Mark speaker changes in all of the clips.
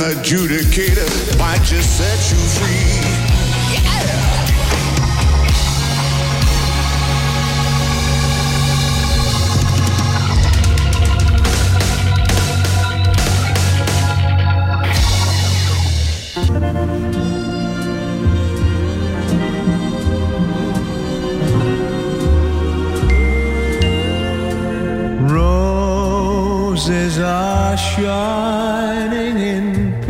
Speaker 1: Adjudicator might just set you free.
Speaker 2: Roses are in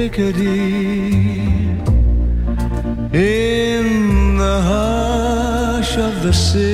Speaker 2: In the hush of the silver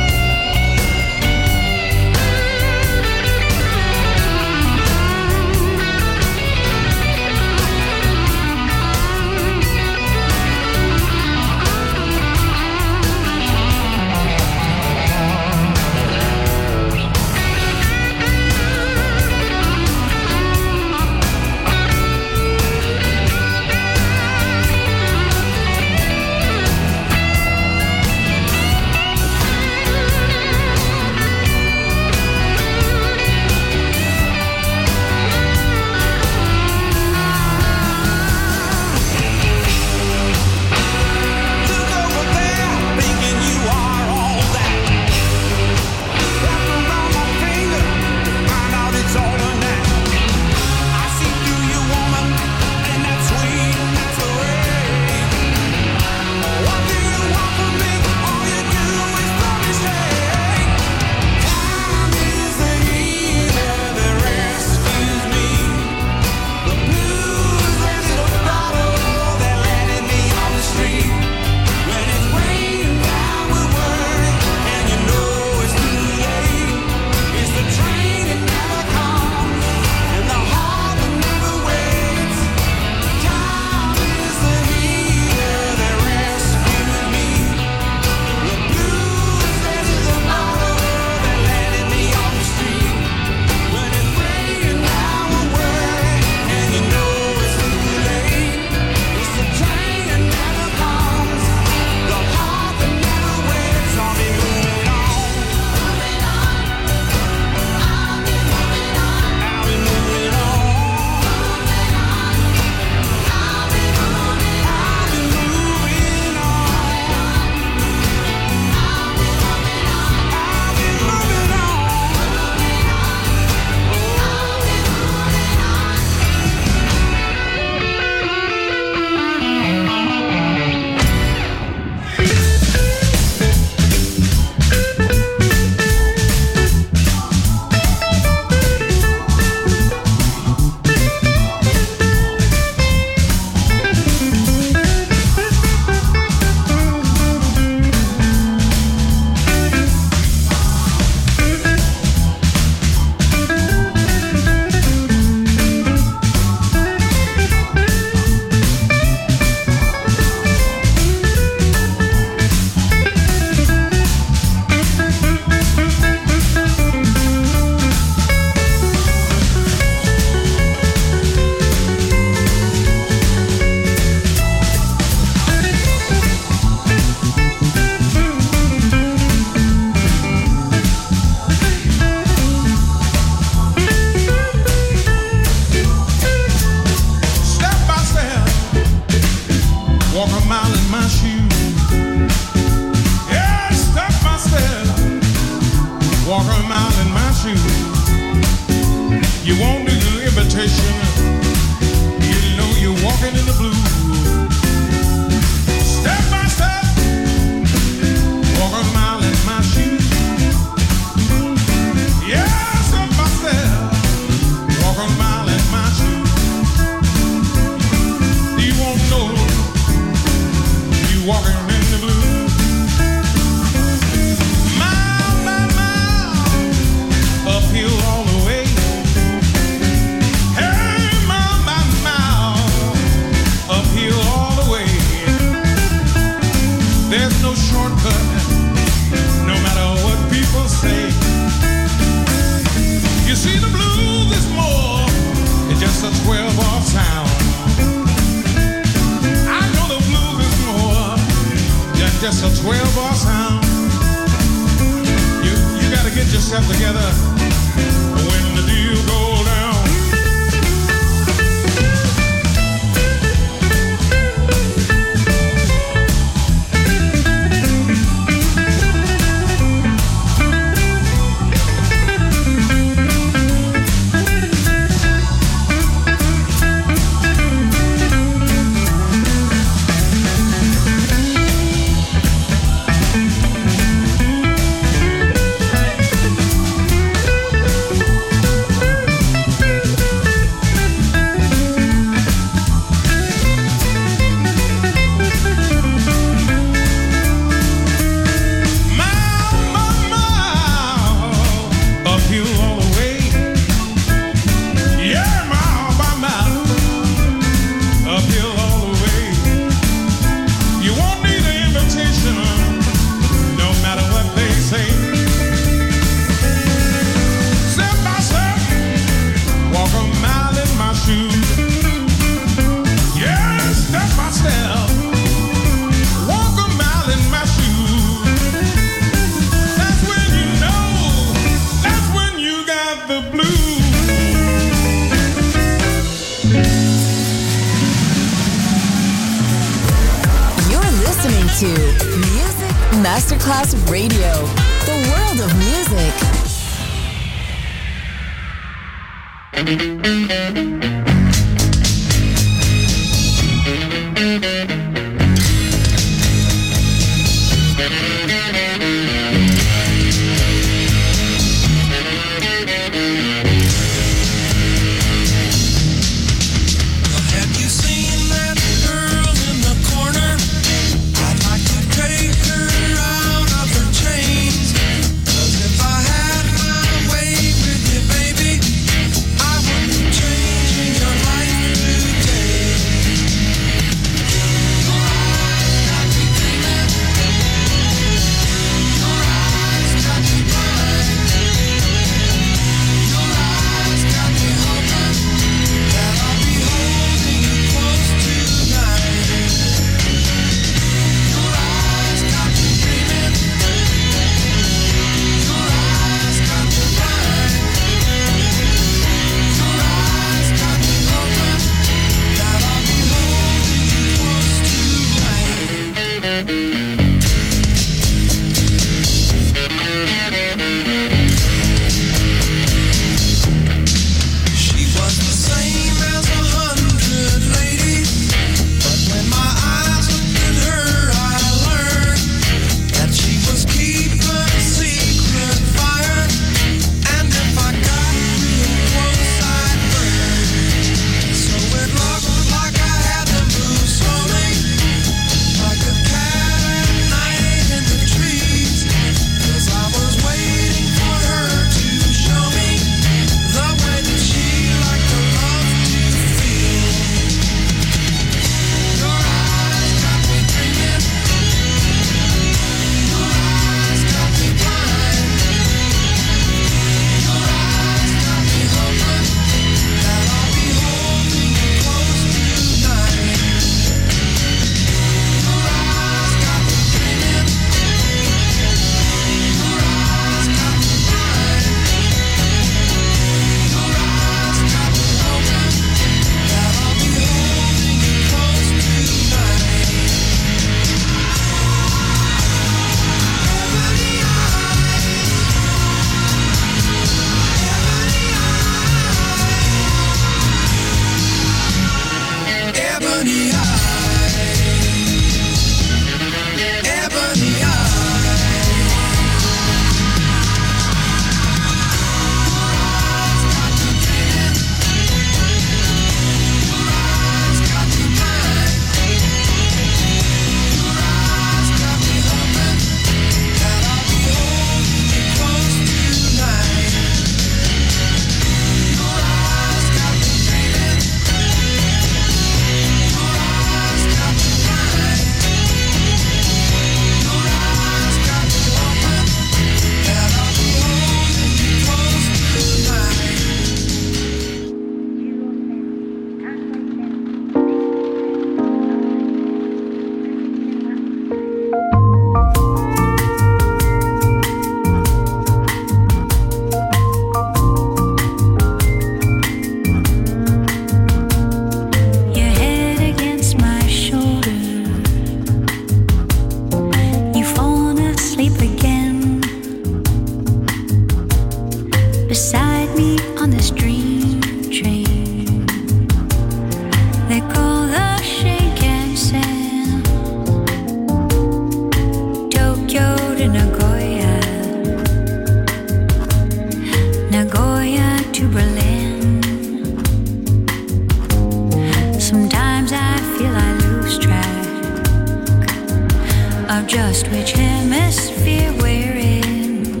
Speaker 3: Of
Speaker 4: just which hemisphere we're in,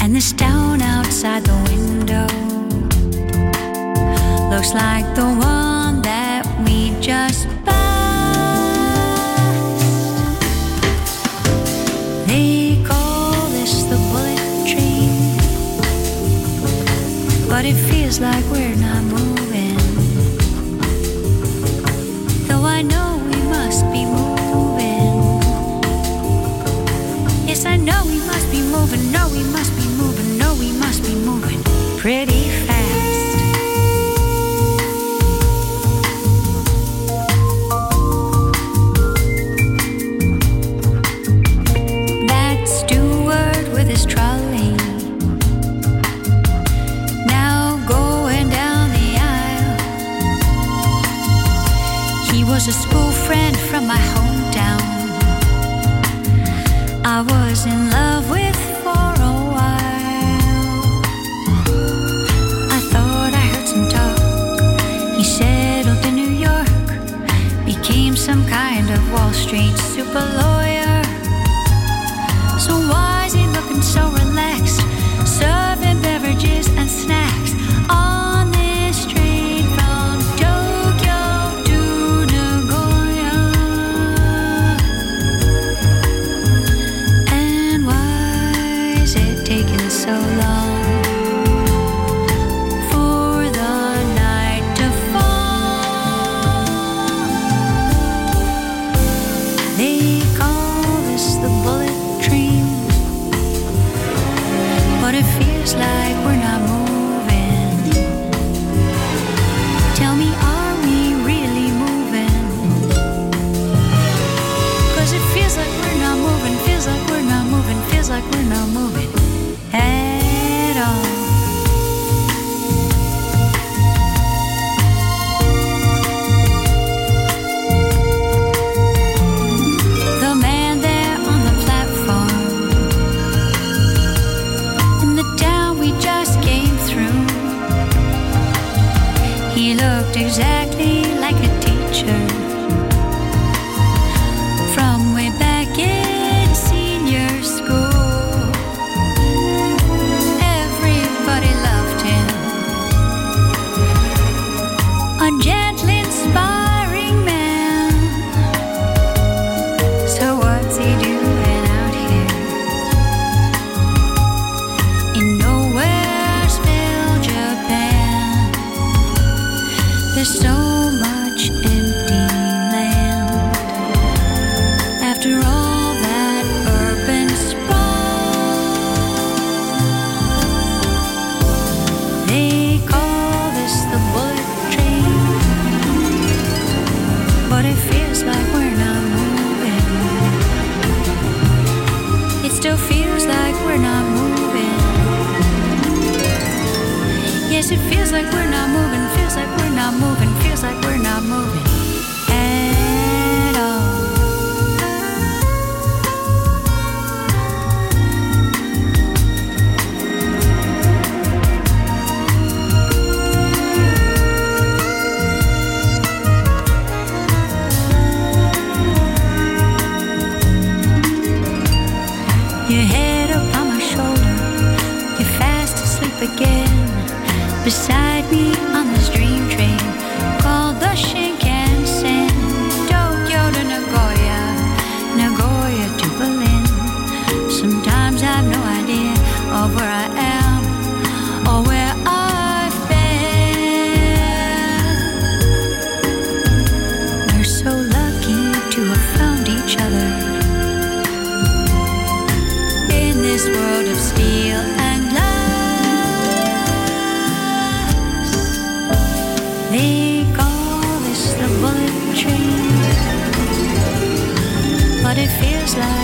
Speaker 4: and this town outside the window looks like the one that we just passed. They call this the bullet train, but it feels like we're not moving. pretty fast. strange super lawyer. So why is he looking so relaxed? beside me. slide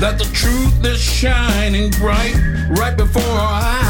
Speaker 2: that the
Speaker 5: truth is shining bright right before our eyes.